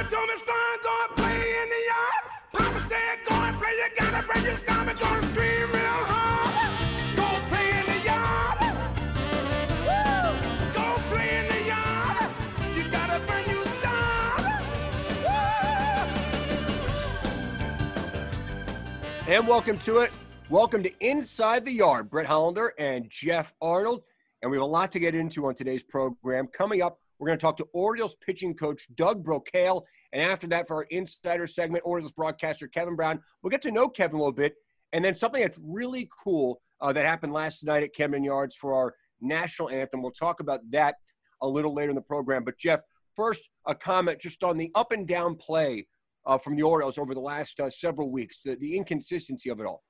Mama told me, son, go and play in the yard. Papa said, go and play. You gotta break your stomach, gonna scream real hard. Go play in the yard. Woo! Go play in the yard. You gotta burn you start. Woo! And welcome to it. Welcome to Inside the Yard. Brett Hollander and Geoff Arnold. And we have a lot to get into on today's program. Coming up, we're going to talk to Orioles pitching coach Doug Brocail. And after that, for our insider segment, Orioles broadcaster Kevin Brown. We'll get to know Kevin a little bit. And then something that's really cool uh, that happened last night at Camden Yards for our national anthem. We'll talk about that a little later in the program. But, Geoff, first, a comment just on the up and down play uh, from the Orioles over the last uh, several weeks, the, the inconsistency of it all.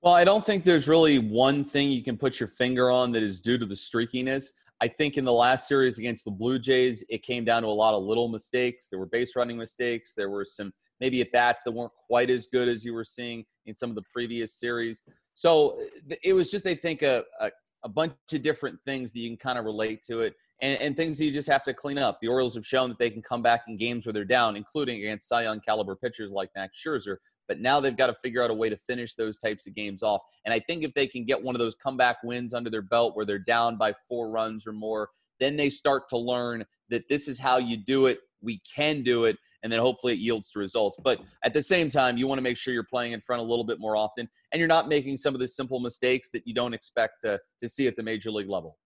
Well, I don't think there's really one thing you can put your finger on that is due to the streakiness. I think in the last series against the Blue Jays, it came down to a lot of little mistakes. There were base running mistakes. There were some maybe at bats that weren't quite as good as you were seeing in some of the previous series. So uh, it was just, I think, a, a, a bunch of different things that you can kind of relate to it and, and things that you just have to clean up. The Orioles have shown that they can come back in games where they're down, including against Cy Young caliber pitchers like Max Scherzer. But now they've got to figure out a way to finish those types of games off. And I think if they can get one of those comeback wins under their belt where they're down by four runs or more, then they start to learn that this is how you do it. We can do it. And then hopefully it yields to results. But at the same time, you want to make sure you're playing in front a little bit more often and you're not making some of the simple mistakes that you don't expect to, to see at the major league level.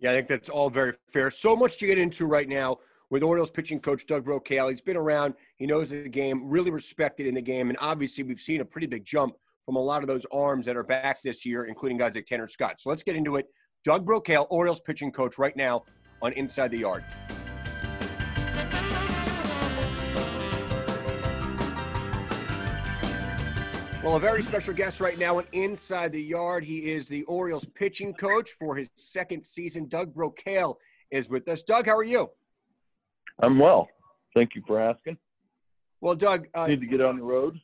Yeah, I think that's all very fair. So much to get into right now with Orioles pitching coach Doug Brocail. He's been around, he knows the game, really respected in the game, and obviously we've seen a pretty big jump from a lot of those arms that are back this year, including guys like Tanner Scott. So let's get into it. Doug Brocail, Orioles pitching coach, right now on Inside the Yard. Well, a very special guest right now on Inside the Yard. He is the Orioles pitching coach for his second season. Doug Brocail is with us. Doug, how are you? I'm well. Thank you for asking. Well, Doug, uh, need to get on the road.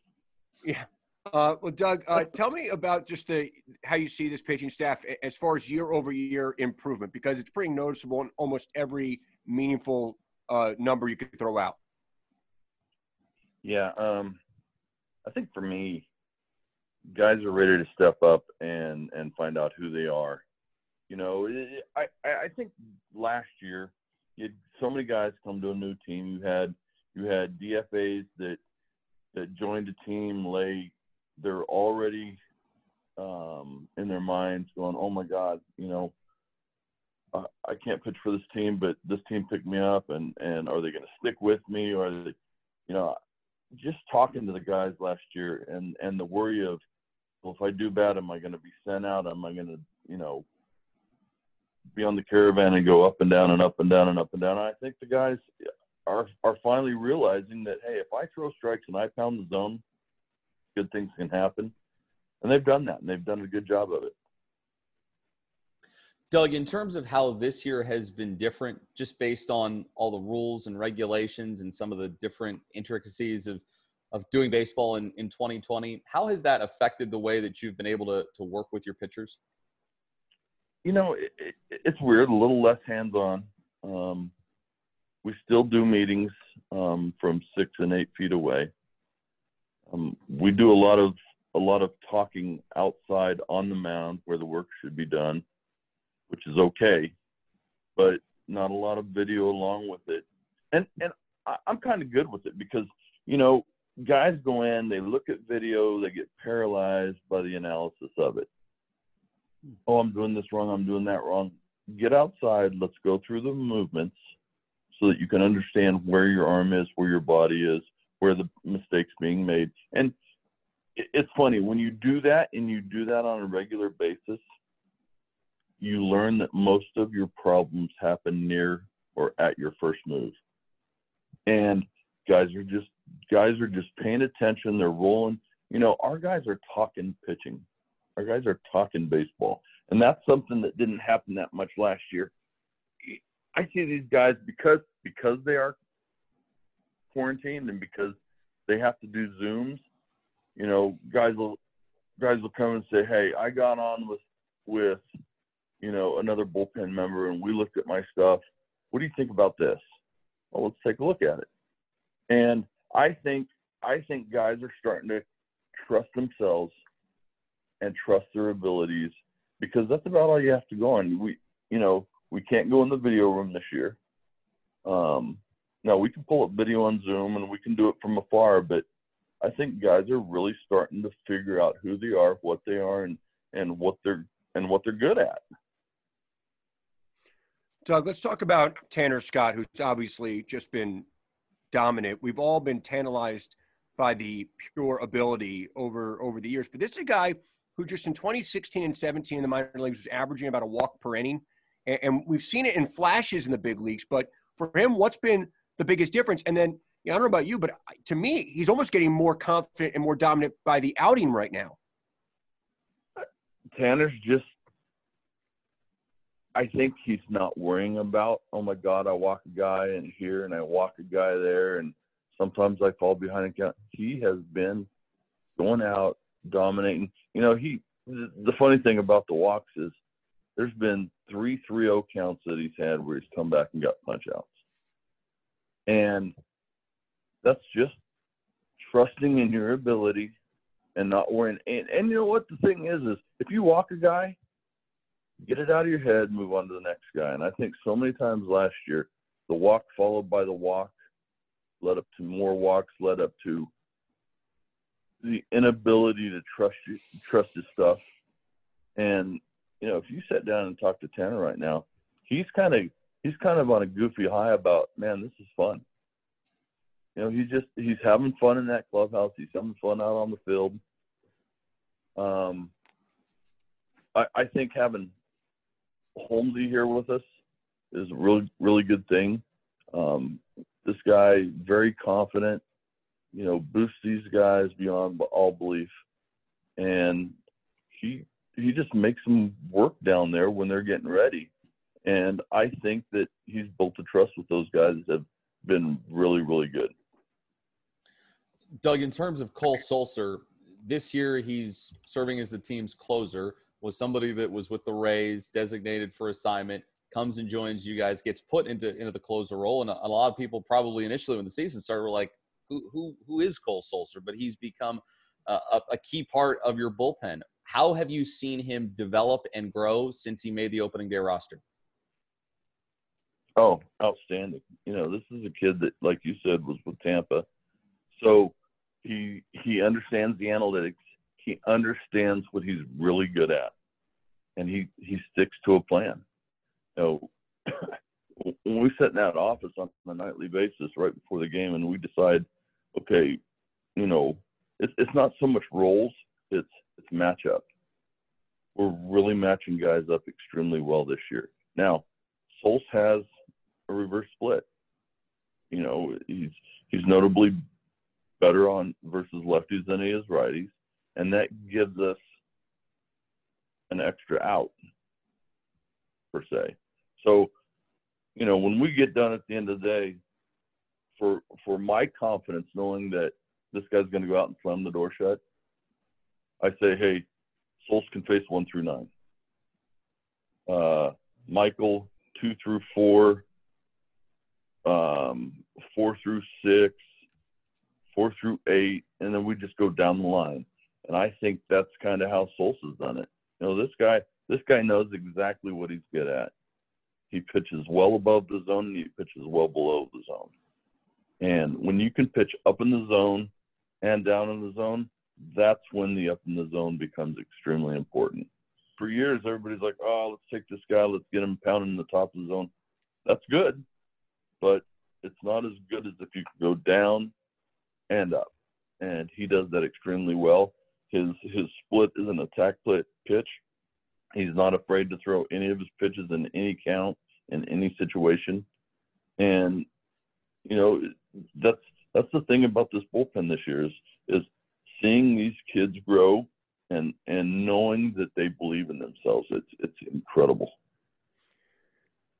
Yeah. Uh, well, Doug, uh, tell me about just the how you see this pitching staff as far as year over year improvement because it's pretty noticeable in almost every meaningful uh, number you could throw out. Yeah, um, I think for me, guys are ready to step up and and find out who they are. You know, I I think last year you had so many guys come to a new team. You had you had DFAs that that joined the team late. They're already um, in their minds going, "Oh my God, you know, I, I can't pitch for this team, but this team picked me up, and and are they going to stick with me, or are they, you know?" Just talking to the guys last year, and and the worry of, well, if I do bad, am I going to be sent out? Am I going to, you know, be on the caravan and go up and down and up and down and up and down. I think the guys are are finally realizing that hey, if I throw strikes and I pound the zone, good things can happen, and they've done that and they've done a good job of it. Doug, in terms of how this year has been different, just based on all the rules and regulations and some of the different intricacies of of doing baseball in, in 2020, how has that affected the way that you've been able to, to work with your pitchers? You know, it, it, it's weird, a little less hands-on. Um, we still do meetings um, from six and eight feet away. Um, we do a lot of a lot of talking outside on the mound where the work should be done, which is okay, but not a lot of video along with it. And and I, I'm kind of good with it because you know guys go in, they look at video, they get paralyzed by the analysis of it oh, I'm doing this wrong, I'm doing that wrong. Get outside, let's go through the movements so that you can understand where your arm is, where your body is, where the mistake's being made. And it's funny, when you do that and you do that on a regular basis, you learn that most of your problems happen near or at your first move. And guys are just guys are just paying attention, they're rolling. You know, our guys are talking pitching our guys are talking baseball, and that's something that didn't happen that much last year. I see these guys because because they are quarantined and because they have to do zooms. You know, guys will guys will come and say, "Hey, I got on with with you know another bullpen member, and we looked at my stuff. What do you think about this? Well, let's take a look at it. And I think I think guys are starting to trust themselves and trust their abilities because that's about all you have to go on. We you know, we can't go in the video room this year. Um now we can pull up video on Zoom and we can do it from afar, but I think guys are really starting to figure out who they are, what they are, and and what they're and what they're good at. Doug, let's talk about Tanner Scott, who's obviously just been dominant. We've all been tantalized by the pure ability over over the years, but this is a guy who just in 2016 and 17 in the minor leagues was averaging about a walk per inning, and, we've seen it in flashes in the big leagues. But for him, what's been the biggest difference? And then I don't know about you, but to me, he's almost getting more confident and more dominant by the outing right now. Tanner's just, I think he's not worrying about, oh my God, I walk a guy in here and I walk a guy there, and sometimes I fall behind. He has been going out, dominating. You know, he, the funny thing about the walks is there's been three 3 0 counts that he's had where he's come back and got punch outs. And that's just trusting in your ability and not worrying. And, and you know what the thing is is if you walk a guy, get it out of your head, move on to the next guy. And I think so many times last year, the walk followed by the walk led up to more walks, led up to the inability to trust you, trust his stuff. And you know, if you sat down and talk to Tanner right now, he's kind of he's kind of on a goofy high about, man, this is fun you know, he's just he's having fun in that clubhouse. He's having fun out on the field. Um, I, I think having Holmesy here with us is a really really good thing. Um, this guy very confident, you know, boosts these guys beyond all belief, and he he just makes them work down there when they're getting ready. And I think that he's built a trust with those guys that have been really really good. Doug, in terms of Cole Sulser, this year he's serving as the team's closer. Was somebody that was with the Rays, designated for assignment, comes and joins you guys, gets put into into the closer role, and a, a lot of people probably initially when the season started were like, "Who who who is Cole Sulser?" But he's become a, a key part of your bullpen. How have you seen him develop and grow since he made the opening day roster? Oh, outstanding! You know, this is a kid that, like you said, was with Tampa so he he understands the analytics. He understands what he's really good at, and he he sticks to a plan. You know, when we sit in that office on a nightly basis right before the game, and we decide, okay, you know, it's it's not so much roles, it's it's matchup. We're really matching guys up extremely well this year. Now, Sols has a reverse split. You know, he's he's notably better on versus lefties than he is righties, and that gives us an extra out per se. So, you know, when we get done at the end of the day, for for my confidence, knowing that this guy's going to go out and slam the door shut, I say, hey, Souls can face one through nine. Uh, Michael two through four, um, four through six, four through eight, and then we just go down the line. And I think that's kind of how Sulser's done it. You know, this guy, this guy knows exactly what he's good at. He pitches well above the zone and he pitches well below the zone. And when you can pitch up in the zone and down in the zone, that's when the up in the zone becomes extremely important. For years, everybody's like, oh, let's take this guy, let's get him pounding the top of the zone. That's good, but it's not as good as if you go down and up, and he does that extremely well. His his split is an attack pitch. He's not afraid to throw any of his pitches in any count in any situation, and you know that's that's the thing about this bullpen this year is is seeing these kids grow and and knowing that they believe in themselves. It's it's incredible.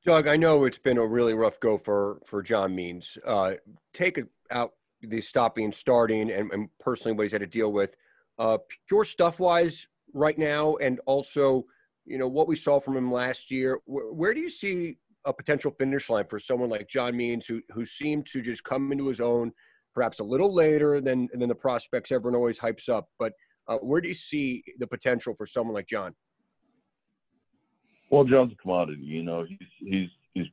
Doug, I know it's been a really rough go for for John Means. Uh, take out the stopping starting and, and personally what he's had to deal with. Uh, pure stuff wise right now, and also, you know, what we saw from him last year, wh- where do you see a potential finish line for someone like John Means who, who seemed to just come into his own, perhaps a little later than than the prospects everyone always hypes up. But uh, where do you see the potential for someone like John? Well, John's a commodity. You know, he's he's he's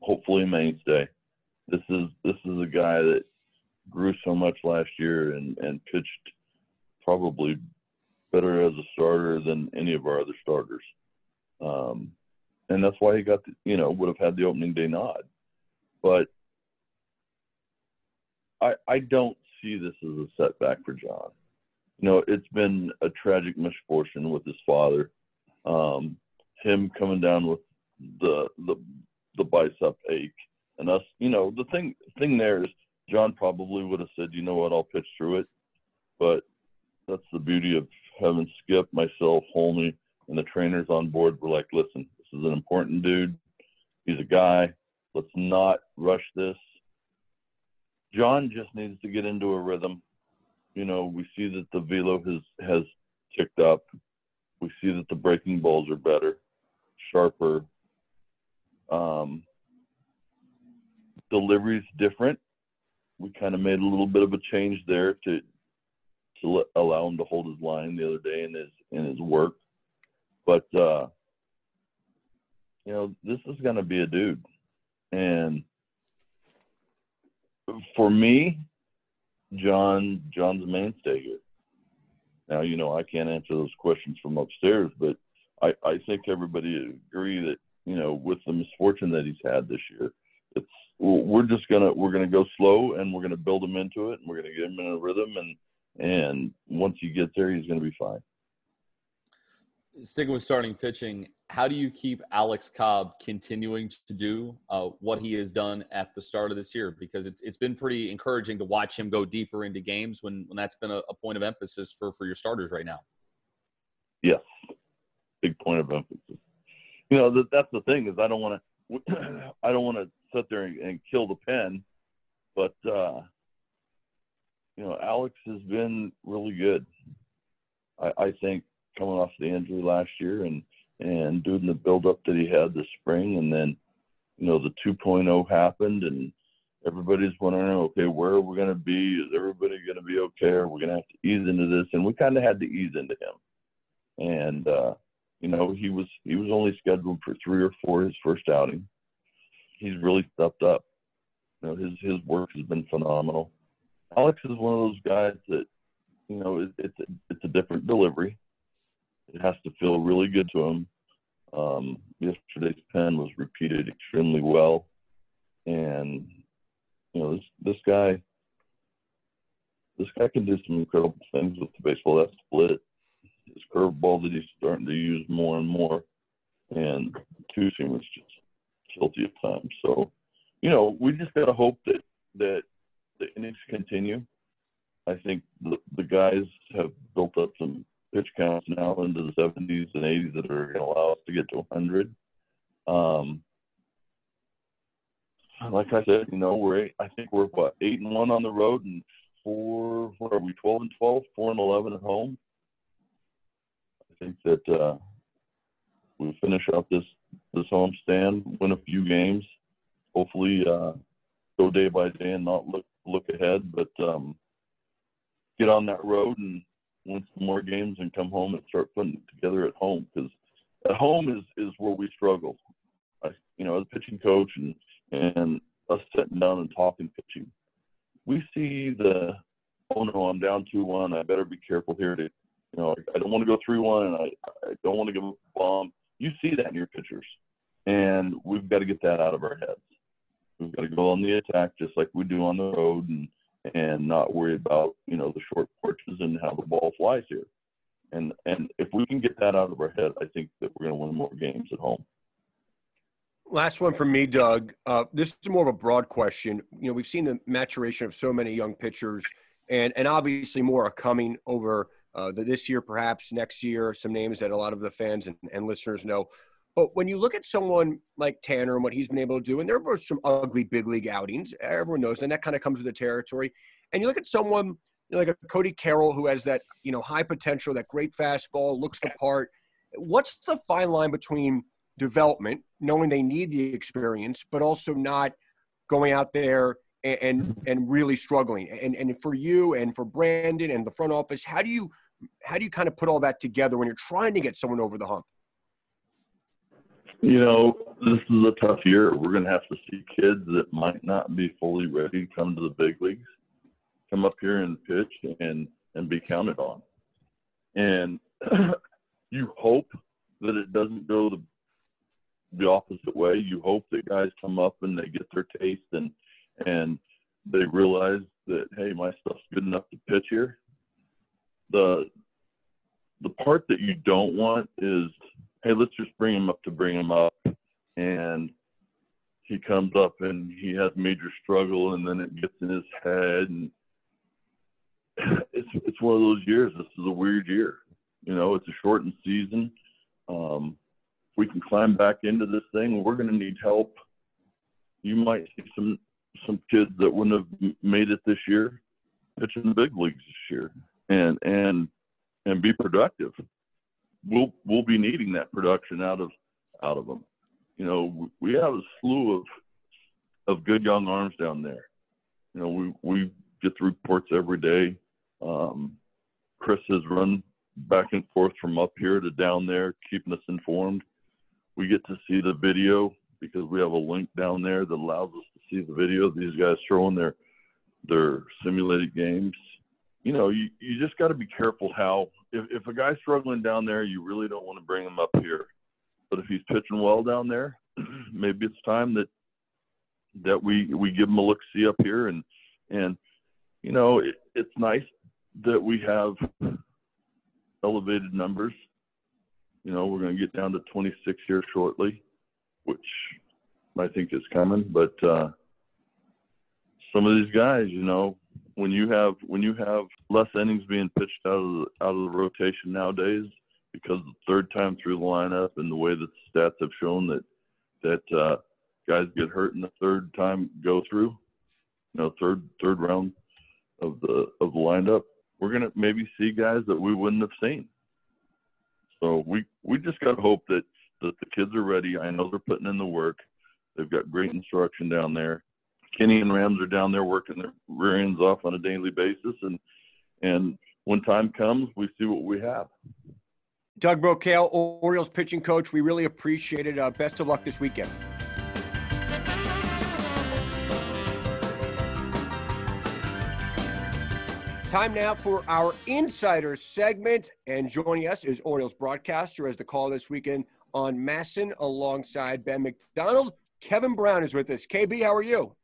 hopefully a mainstay. This is this is a guy that grew so much last year and and pitched probably better as a starter than any of our other starters. Um, and that's why he got the, you know would have had the opening day nod. But I I don't see this as a setback for John. You know, it's been a tragic misfortune with his father. Um, him coming down with the the the bicep ache and us you know the thing thing there is john probably would have said you know what i'll pitch through it but that's the beauty of having skip myself holney and the trainers on board were like listen is an important dude he's a guy let's not rush this john just needs to get into a rhythm you know we see that the velo has has ticked up we see that the breaking balls are better sharper. Um, delivery's different. We kind of made a little bit of a change there to to allow him to hold his line the other day in his in his work. But uh, you know, this is going to be a dude, and for me, John John's a mainstay here. Now, you know, I can't answer those questions from upstairs, but I, I think everybody agree that you know with the misfortune that he's had this year, it's we're just gonna we're gonna go slow and we're gonna build him into it and we're gonna get him in a rhythm and and once you get there, he's gonna be fine. Sticking with starting pitching, how do you keep Alex Cobb continuing to do uh, what he has done at the start of this year? Because it's it's been pretty encouraging to watch him go deeper into games when when that's been a, a point of emphasis for for your starters right now. Yes, big point of emphasis. You know, that that's the thing is I don't want to I don't want to sit there and, and, kill the pen, but uh, you know, Alex has been really good. I, I think coming off the injury last year and and doing the build up that he had this spring, and then you know the 2.0 happened and everybody's wondering, okay, where are we going to be? Is everybody going to be okay? Are we going to have to ease into this? And we kind of had to ease into him. And uh, you know, he was he was only scheduled for three or four his first outing. He's really stepped up. You know, his his work has been phenomenal. Alex is one of those guys that, you know, it, it's a, it's a different delivery. It has to feel really good to him. Um, yesterday's pen was repeated extremely well, and you know this this guy this guy can do some incredible things with the baseball. That split his curveball that he's starting to use more and more, and two seam is just guilty at times. So, you know, we just got to hope that that the innings continue. I think the the guys have built up some pitch counts now into the 70s and 80s that are going to allow us to get to 100. Um, like I said, you know, we're eight, I think we're what eight and one on the road and four. What are we? Twelve and 12, four and eleven at home I think that uh, we finish up this this homestand, win a few games, hopefully uh, go day by day and not look look ahead, but um, get on that road and win some more games and come home and start putting it together at home because at home is is where we struggle. I, you know, as a pitching coach and and us sitting down and talking pitching, we see the oh no, I'm down two one. I better be careful here to you know, I don't want to go three one, and I, I don't want to give a bomb. You see that in your pitchers, and we've got to get that out of our heads. We've got to go on the attack just like we do on the road, and and not worry about you know the short porches and how the ball flies here. And and if we can get that out of our head, I think that we're going to win more games at home. Last one from me, Doug. Uh, this is more of a broad question. You know, we've seen the maturation of so many young pitchers, and and obviously more are coming over uh, this year, perhaps next year, some names that a lot of the fans and, and, listeners know. But when you look at someone like Tanner and what he's been able to do, and there were some ugly big league outings, everyone knows, and that kind of comes with the territory. And you look at someone you know, like a Cody Carroll who has that you know high potential, that great fastball, looks the part. What's the fine line between development, knowing they need the experience, but also not going out there and and, and really struggling. And and for you and for Brandon and the front office, how do you how do you kind of put all that together when you're trying to get someone over the hump? You know, this is a tough year. We're going to have to see kids that might not be fully ready come to the big leagues come up here and pitch and and be counted on. And you hope that it doesn't go the the opposite way. You hope that guys come up and they get their taste and and they realize that hey, my stuff's good enough to pitch here. The the part that you don't want is hey, let's just bring him up to bring him up, and he comes up and he has major struggle, and then it gets in his head, and it's it's one of those years. This is a weird year. You know, it's a shortened season. Um, if we can climb back into this thing, we're going to need help. You might see some some kids that wouldn't have made it this year pitching the big leagues this year, and and and be productive. We'll we'll be needing that production out of out of them. You know, we have a slew of of good young arms down there. You know, we we get the reports every day. Um, Chris has run back and forth from up here to down there, keeping us informed. We get to see the video because we have a link down there that allows us to see the video of these guys throwing their their simulated games. You know, you, you just got to be careful how if, if a guy's struggling down there, you really don't want to bring him up here. But if he's pitching well down there, maybe it's time that that we we give him a look see up here and and you know it, it's nice that we have elevated numbers. You know, we're going to get down to 26 here shortly, which I think is coming. But uh, some of these guys, you know, when you have when you have less innings being pitched out of the, out of the rotation nowadays, because the third time through the lineup and the way that the stats have shown that that uh, guys get hurt in the third time go through, you know, third third round of the of the lineup, we're gonna maybe see guys that we wouldn't have seen. So we we just got to hope that that the kids are ready. I know they're putting in the work. They've got great instruction down there. Kenny and Rams are down there working their rear ends off on a daily basis, and and when time comes, we see what we have. Doug Brocail, Orioles pitching coach, we really appreciate it. Uh, best of luck this weekend. Time now for our insider segment. And joining us is Orioles broadcaster as the call this weekend on MASN alongside Ben McDonald. Kevin Brown is with us. KB, how are you?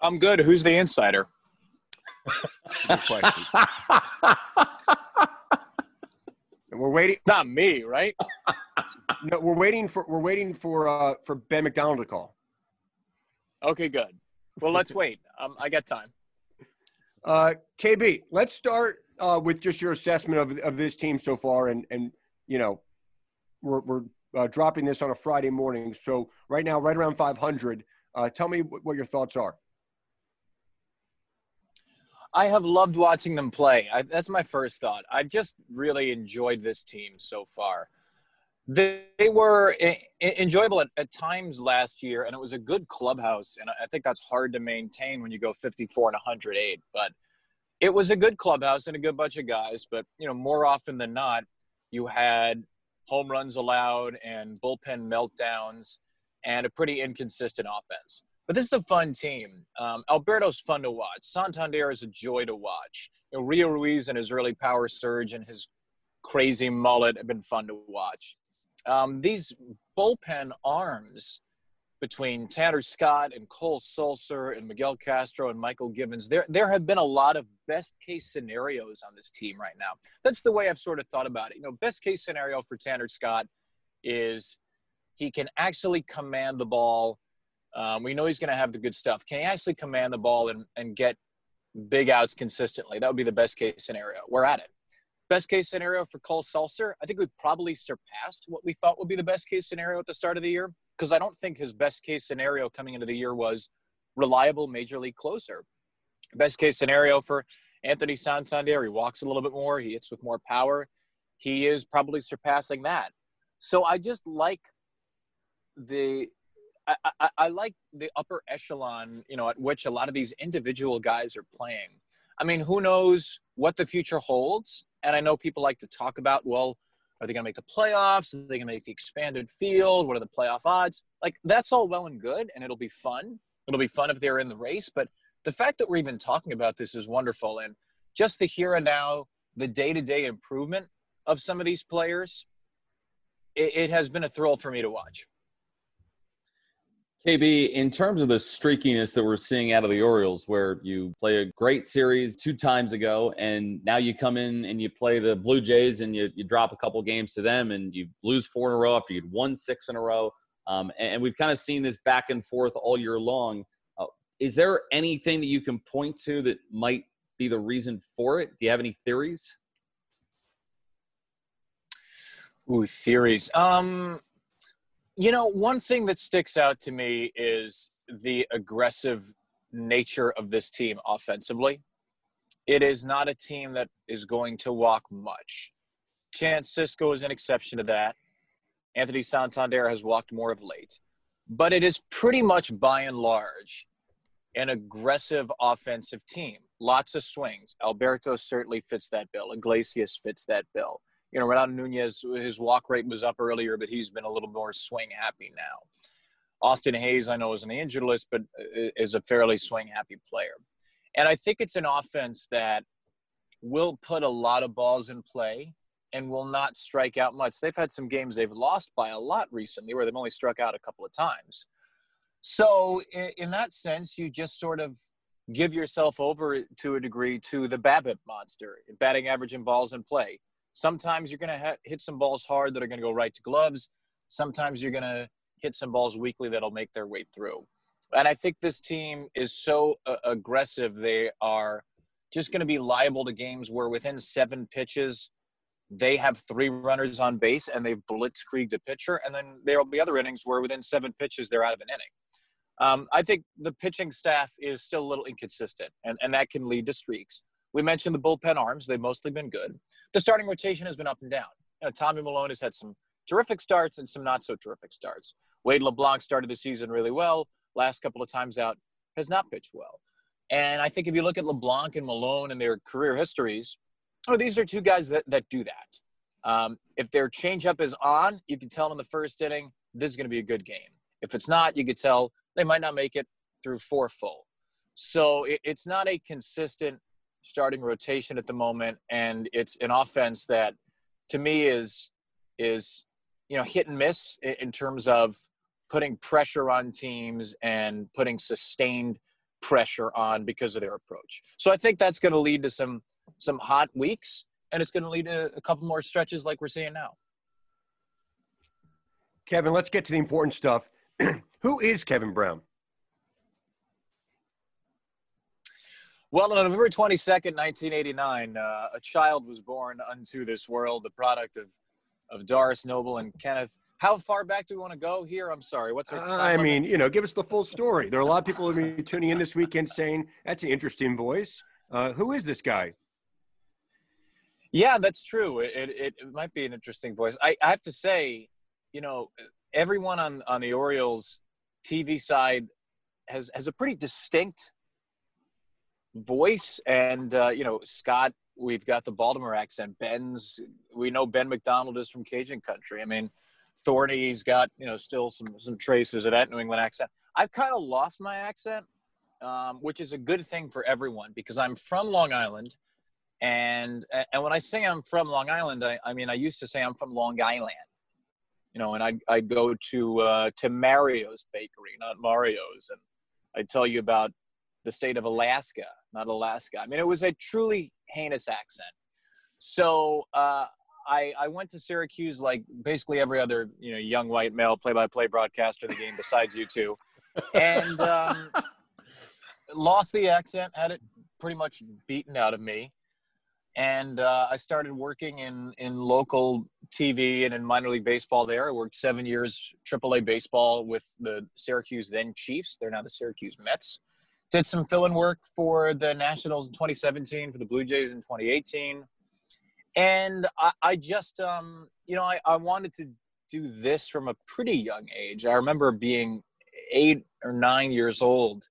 I'm good. Who's the insider? And we're waiting. It's not me, right? No, we're waiting for we're waiting for uh, for Ben McDonald to call. Okay, good. Well, let's wait. Um, I got time. Uh, KB, let's start uh, with just your assessment of, of this team so far, and and you know, we're we're uh, dropping this on a Friday morning, so right now, right around 500. Uh, tell me what, what your thoughts are. I have loved watching them play. I, that's my first thought. I just really enjoyed this team so far. They, they were I- I- enjoyable at, at times last year, and it was a good clubhouse. And I I think that's hard to maintain when you go 54 and 108. But it was a good clubhouse and a good bunch of guys. But you know, more often than not, you had home runs allowed and bullpen meltdowns, and a pretty inconsistent offense. But this is a fun team. Um, Alberto's fun to watch. Santander is a joy to watch. You know, Rio Ruiz and his early power surge and his crazy mullet have been fun to watch. Um, these bullpen arms between Tanner Scott and Cole Sulser and Miguel Castro and Mychal Givens, there there have been a lot of best case scenarios on this team right now. That's the way I've sort of thought about it. You know, best case scenario for Tanner Scott is he can actually command the ball. Um, we know he's going to have the good stuff. Can he actually command the ball and, and get big outs consistently? That would be the best case scenario. We're at it. Best case scenario for Cole Sulser, I think we probably surpassed what we thought would be the best case scenario at the start of the year because I don't think his best case scenario coming into the year was reliable major league closer. Best case scenario for Anthony Santander, he walks a little bit more, he hits with more power. He is probably surpassing that. So I just like the I, I, I like the upper echelon, you know, at which a lot of these individual guys are playing. I mean, who knows what the future holds? And I know people like to talk about, well, are they going to make the playoffs? Are they going to make the expanded field? What are the playoff odds? Like, that's all well and good, and it'll be fun. It'll be fun if they're in the race. But the fact that we're even talking about this is wonderful. And just the here and now, the day to day improvement of some of these players, it, it has been a thrill for me to watch. KB, in terms of the streakiness that we're seeing out of the Orioles, where you play a great series two times ago, and now you come in and you play the Blue Jays and you, you drop a couple games to them and you lose four in a row after you'd won six in a row. Um, and, we've kind of seen this back and forth all year long. Uh, is there anything that you can point to that might be the reason for it? Do you have any theories? Ooh, theories. Um, you know, one thing that sticks out to me is the aggressive nature of this team offensively. It is not a team that is going to walk much. Chance Sisco is an exception to that. Anthony Santander has walked more of late. But it is pretty much by and large an aggressive offensive team. Lots of swings. Alberto certainly fits that bill. Iglesias fits that bill you know, Renato Nunez, his walk rate was up earlier, but he's been a little more swing happy now. Austin Hays, I know, is an injured list, but is a fairly swing happy player. And I think it's an offense that will put a lot of balls in play and will not strike out much. They've had some games they've lost by a lot recently where they've only struck out a couple of times. So, in that sense, you just sort of give yourself over to a degree to the BABIP monster, batting average and balls in play. Sometimes you're going to ha- hit some balls hard that are going to go right to gloves. Sometimes you're going to hit some balls weakly that'll make their way through. And I think this team is so uh, aggressive. They are just going to be liable to games where within seven pitches, they have three runners on base and they've blitzkrieged a pitcher. And then there will be other innings where within seven pitches, they're out of an inning. Um, I think the pitching staff is still a little inconsistent, and, and that can lead to streaks. We mentioned the bullpen arms; they've mostly been good. The starting rotation has been up and down. You know, Tommy Milone has had some terrific starts and some not so terrific starts. Wade LeBlanc started the season really well. Last couple of times out, has not pitched well. And I think if you look at LeBlanc and Milone and their career histories, oh, these are two guys that, that do that. Um, if their changeup is on, you can tell in the first inning, this is going to be a good game. If it's not, you could tell they might not make it through four full. So it, it's not a consistent starting rotation at the moment, and it's an offense that, to me, is is you know hit and miss in terms of putting pressure on teams and putting sustained pressure on because of their approach. So I think that's going to lead to some some hot weeks, and it's going to lead to a couple more stretches like we're seeing now. Kevin, let's get to the important stuff. Who is Kevin Brown? Well, on November 22nd, 1989, uh, a child was born unto this world, the product of, of Doris Noble and Kenneth. How far back do we want to go here? I'm sorry. What's our time? I mean, you know, give us the full story. There are a lot of people who are tuning in this weekend saying, that's an interesting voice. Uh, who is this guy? Yeah, that's true. It, it, it might be an interesting voice. I, I have to say, you know, everyone on, on the Orioles TV side has, has a pretty distinct voice and uh, you know scott we've got the baltimore accent. Ben's we know ben mcdonald is from cajun country. I mean thorny's got you know still some some traces of that new england accent. I've kind of lost my accent um, which is a good thing for everyone because i'm from long island. And and when i say i'm from long island i, I mean i used to say i'm from long island you know and i i go to uh, to mario's bakery not mario's. And i tell you about the state of Alaska, not Alaska. I mean, it was a truly heinous accent. So uh, I, I went to Syracuse like basically every other you know young white male play-by-play broadcaster of the game besides you two, and um, lost the accent, had it pretty much beaten out of me, and uh, I started working in in local TV and in minor league baseball. There, I worked seven years AAA baseball with the Syracuse then Chiefs. They're now the Syracuse Mets did some fill-in work for the Nationals in 2017, for the Blue Jays in 2018, and I, I just, um, you know, I, I wanted to do this from a pretty young age. I remember being eight or nine years old,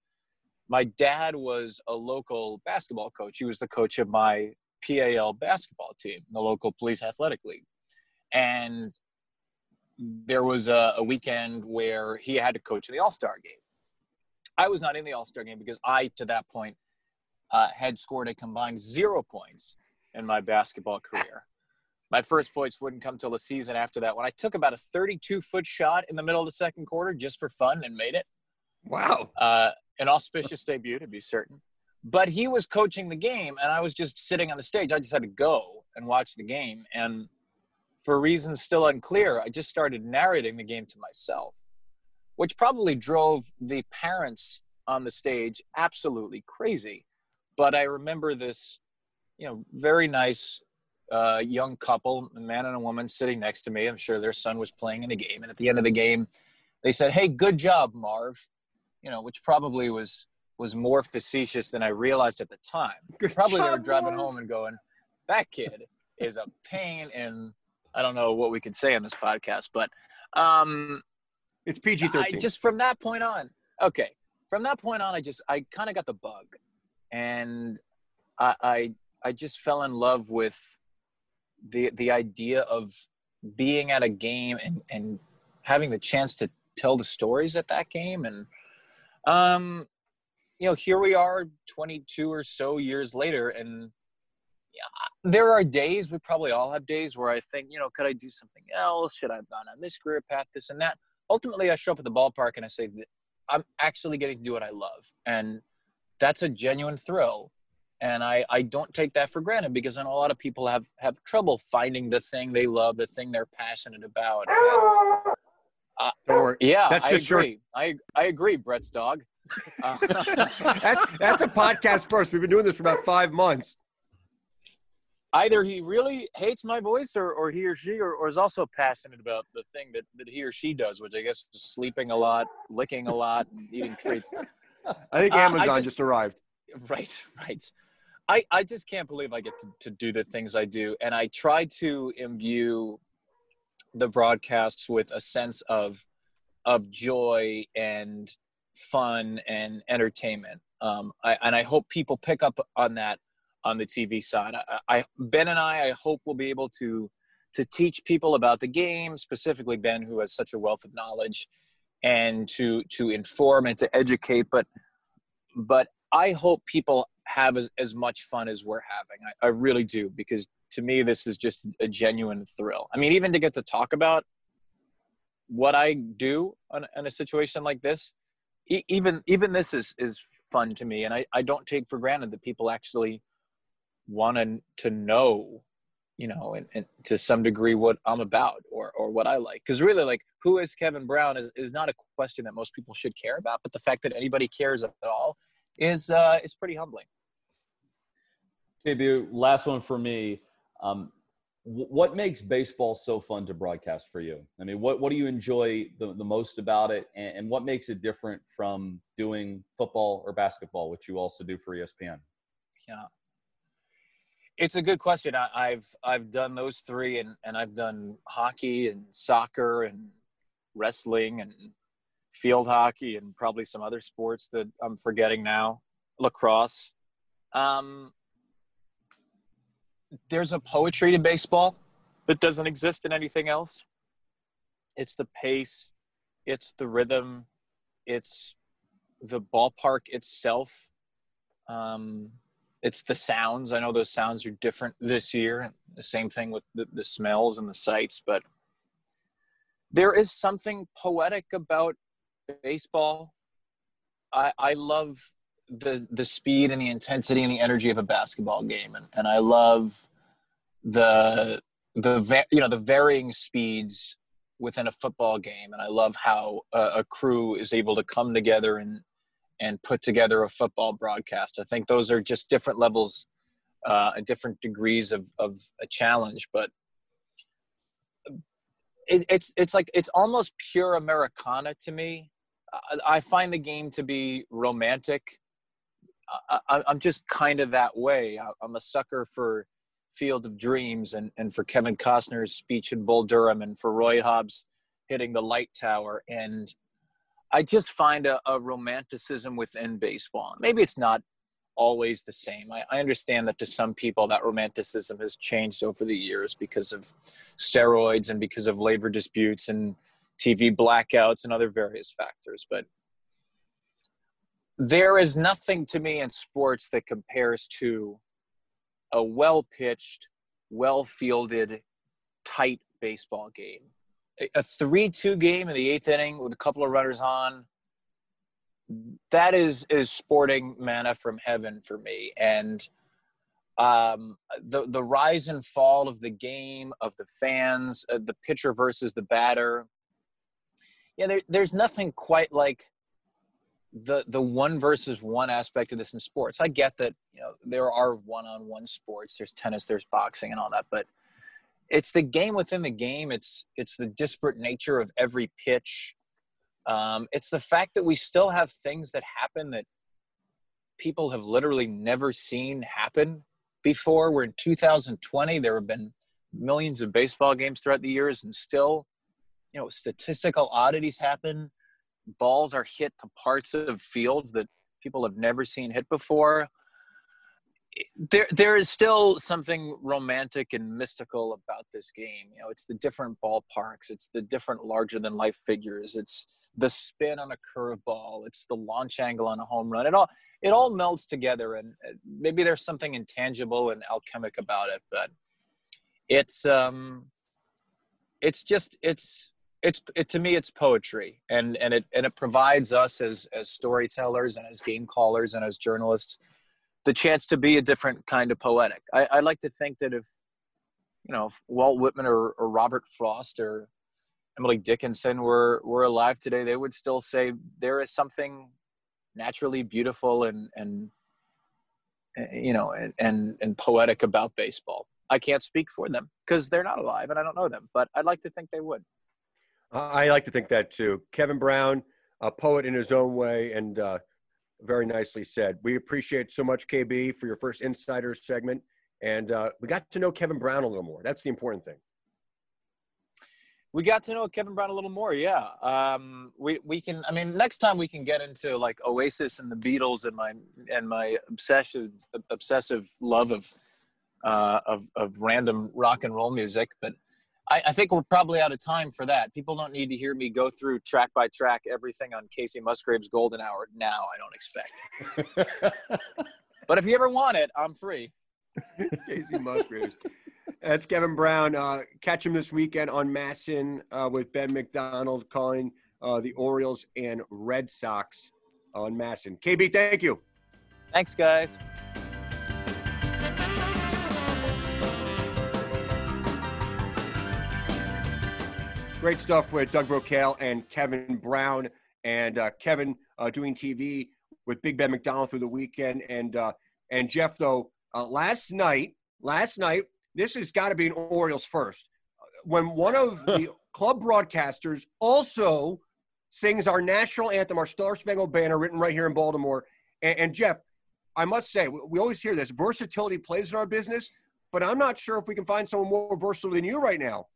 my dad was a local basketball coach. He was the coach of my PAL basketball team, the local police athletic league. And there was a, a weekend where he had to coach in the All Star game. I was not in the All Star game because I, to that point, uh, had scored a combined zero points in my basketball career. My first points wouldn't come till the season after that when I took about a 32 foot shot in the middle of the second quarter just for fun and made it. Wow. Uh, an auspicious debut, to be certain. But he was coaching the game, and I was just sitting on the stage. I just had to go and watch the game. And for reasons still unclear, I just started narrating the game to myself, which probably drove the parents on the stage absolutely crazy. But I remember this, you know, very nice uh, young couple, a man and a woman, sitting next to me. I'm sure their son was playing in the game. And at the end of the game, they said, "Hey, good job, Marv," you know, which probably was was more facetious than I realized at the time. Good probably they were driving Marv. home and going, "That kid is a pain." in I don't know what we could say on this podcast, but um, It's PG thirteen. just from that point on, okay, from that point on, I just I kind of got the bug, and I, I I just fell in love with the the idea of being at a game and and having the chance to tell the stories at that game. And um you know here we are 22 or so years later and yeah, there are days we probably all have days where i think you know could i do something else? Should i have gone on this career path this and that ultimately i show up at the ballpark and i say that i'm actually getting to do what i love and that's a genuine thrill and I, I don't take that for granted because I know a lot of people have have trouble finding the thing they love, the thing they're passionate about. And, Don't worry. yeah, That's I just your- agree. I I agree, Brett's dog. Uh, That's that's a podcast first. We've been doing this for about five months. Either he really hates my voice, or, or he or she, or, or is also passionate about the thing that, that he or she does, which I guess is sleeping a lot, licking a lot, and eating treats. I think Uh, I Amazon just- just arrived. right right i i just can't believe i get to, to do the things i do and i try to imbue the broadcasts with a sense of of joy and fun and entertainment um I, and i hope people pick up on that on the tv side I, I ben and i i hope we'll be able to to teach people about the game specifically ben who has such a wealth of knowledge and to to inform and to educate but but I hope people have as, as much fun as we're having. I, I really do because to me this is just a genuine thrill. I mean, even to get to talk about what I do on, in a situation like this, e- even even this is is fun to me, and I, I don't take for granted that people actually want to know, you know, and, and to some degree what I'm about or or what I like. Because really, like, who is Kevin Brown is is not a question that most people should care about, but the fact that anybody cares at all is uh, is pretty humbling. Maybe last one for me. Um, what makes baseball so fun to broadcast for you? I mean, what, what do you enjoy the, the most about it? And, and what makes it different from doing football or basketball, which you also do for ESPN? Yeah. It's a good question. I, I've I've done those three, and, and I've done hockey and soccer and wrestling and field hockey and probably some other sports that I'm forgetting now, lacrosse. Um, there's a poetry to baseball that doesn't exist in anything else. It's the pace, it's the rhythm, it's the ballpark itself. Um, it's the sounds. I know those sounds are different this year. The same thing with the, the smells and the sights, but there is something poetic about baseball. I, I love the the speed and the intensity and the energy of a basketball game, and, and I love the the you know the varying speeds within a football game, and I love how a, a crew is able to come together and and put together a football broadcast. I think those are just different levels, uh, different degrees of, of a challenge. But it, it's it's like it's almost pure Americana to me. I, I find the game to be romantic. I, I'm just kind of that way. I, I'm a sucker for Field of Dreams and, and for Kevin Costner's speech in Bull Durham and for Roy Hobbs hitting the light tower and I just find a, a romanticism within baseball. Maybe it's not always the same. I, I, understand that to some people that romanticism has changed over the years because of steroids and because of labor disputes and TV blackouts and other various factors. But there is nothing to me in sports that compares to a well pitched, well fielded, tight baseball game. A 3 2 game in the eighth inning with a couple of runners on that is is sporting manna from heaven for me. And um, the the rise and fall of the game of the fans uh, the pitcher versus the batter. Yeah there, there's nothing quite like the the one versus one aspect of this in sports. I get that you know there are one-on-one sports. There's tennis there's boxing and all that but it's the game within the game it's it's the disparate nature of every pitch um, it's the fact that we still have things that happen that people have literally never seen happen before. We're in 2020. There have been millions of baseball games throughout the years, and still, you know, statistical oddities happen. Balls are hit to parts of fields that people have never seen hit before there there is still something romantic and mystical about this game. You know, it's the different ballparks, it's the different larger than life figures, it's the spin on a curveball, it's the launch angle on a home run. It all it all melts together, and uh, maybe there's something intangible and alchemic about it, but it's um, it's just it's it's it to me it's poetry and and it and it provides us as as storytellers and as game callers and as journalists the chance to be a different kind of poetic. I, I like to think that if, you know, if Walt Whitman or, or Robert Frost or Emily Dickinson were, were alive today, they would still say there is something naturally beautiful and, and you know, and, and, and poetic about baseball. I can't speak for them because they're not alive and I don't know them, but I'd like to think they would. I like to think that too. Kevin Brown, a poet in his own way, and uh, very nicely said. We appreciate so much, KB, for your first insider segment. And uh, we got to know Kevin Brown a little more. That's the important thing. We got to know Kevin Brown a little more, yeah. Um, we we can. I mean, next time we can get into like Oasis and the Beatles and my and my obsessive obsessive love of uh, of of random rock and roll music. But I, I, think we're probably out of time for that. People don't need to hear me go through track by track everything on Kacey Musgraves' Golden Hour now. I don't expect. but if you ever want it, I'm free. Kacey Musgraves. That's Kevin Brown. Uh, catch him this weekend on MASN uh, with Ben McDonald calling uh, the Orioles and Red Sox on MASN. KB, thank you. Thanks, guys. Great stuff with Doug Brocail and Kevin Brown. And uh, Kevin uh, doing TV with Big Ben McDonald through the weekend. And uh, and Geoff, though, uh, last night, last night, this has got to be an Orioles first. When one of the club broadcasters also sings our national anthem, our Star Spangled Banner, written right here in Baltimore. And, and Geoff, I must say, we, we always hear this versatility plays in our business, but I'm not sure if we can find someone more versatile than you right now.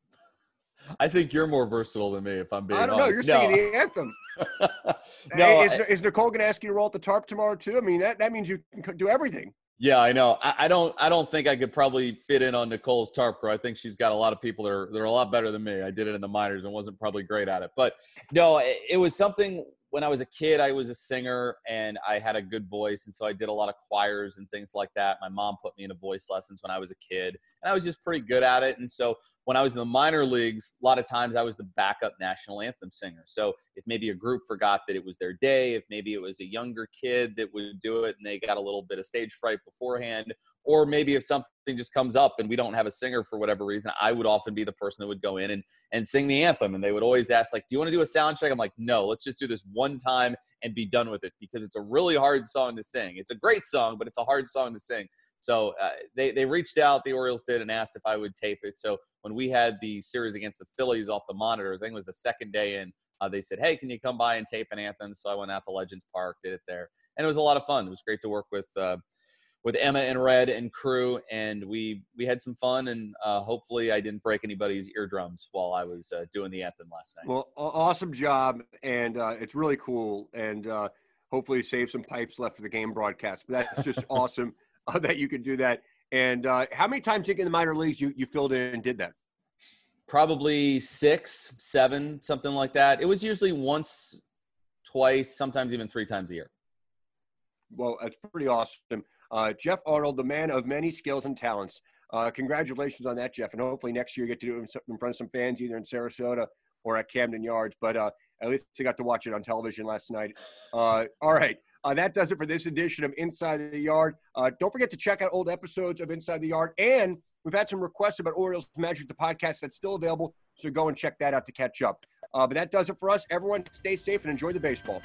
I think you're more versatile than me, if I'm being I don't honest. know. You're singing the anthem. no, is, I, is, Nicole going to ask you to roll out the tarp tomorrow too? I mean, that, that means you can do everything. Yeah, I know. I, I, don't. I don't think I could probably fit in on Nicole's tarp crew. I think she's got a lot of people that are that are a lot better than me. I did it in the minors and wasn't probably great at it. But no, it, it was something when I was a kid, I was a singer and I had a good voice. And so I did a lot of choirs and things like that. My mom put me into voice lessons when I was a kid and I was just pretty good at it. And so when I was in the minor leagues, a lot of times I was the backup national anthem singer. So if maybe a group forgot that it was their day, if maybe it was a younger kid that would do it and they got a little bit of stage fright beforehand, or maybe if something just comes up and we don't have a singer for whatever reason, I would often be the person that would go in and, and sing the anthem. And they would always ask, like, do you want to do a sound check? I'm like, no, let's just do this one time and be done with it because it's a really hard song to sing. It's a great song, but it's a hard song to sing. So uh, they, they reached out, the Orioles did, and asked if I would tape it. So when we had the series against the Phillies off the monitors, I think it was the second day in, uh, they said, hey, can you come by and tape an anthem? So I went out to Legends Park, did it there. And it was a lot of fun. It was great to work with. Uh, with Emma and Red and crew, and we we had some fun, and uh, hopefully I didn't break anybody's eardrums while I was uh, doing the anthem last night. Well, awesome job, and uh, it's really cool, and uh, hopefully save some pipes left for the game broadcast. But that's just awesome uh, that you could do that. And uh, how many times you in the minor leagues you, you filled in and did that? Probably six, seven, something like that. It was usually once, twice, sometimes even three times a year. Well, that's pretty awesome. Uh, Geoff Arnold, the man of many skills and talents. Uh, congratulations on that, Geoff. And hopefully next year you get to do it in front of some fans, either in Sarasota or at Camden Yards. But uh, at least I got to watch it on television last night. Uh, all right. Uh, that does it for this edition of Inside the Yard. Uh, don't forget to check out old episodes of Inside the Yard. And we've had some requests about Orioles Magic, the podcast that's still available. So go and check that out to catch up. but that does it for us. Everyone stay safe and enjoy the baseball.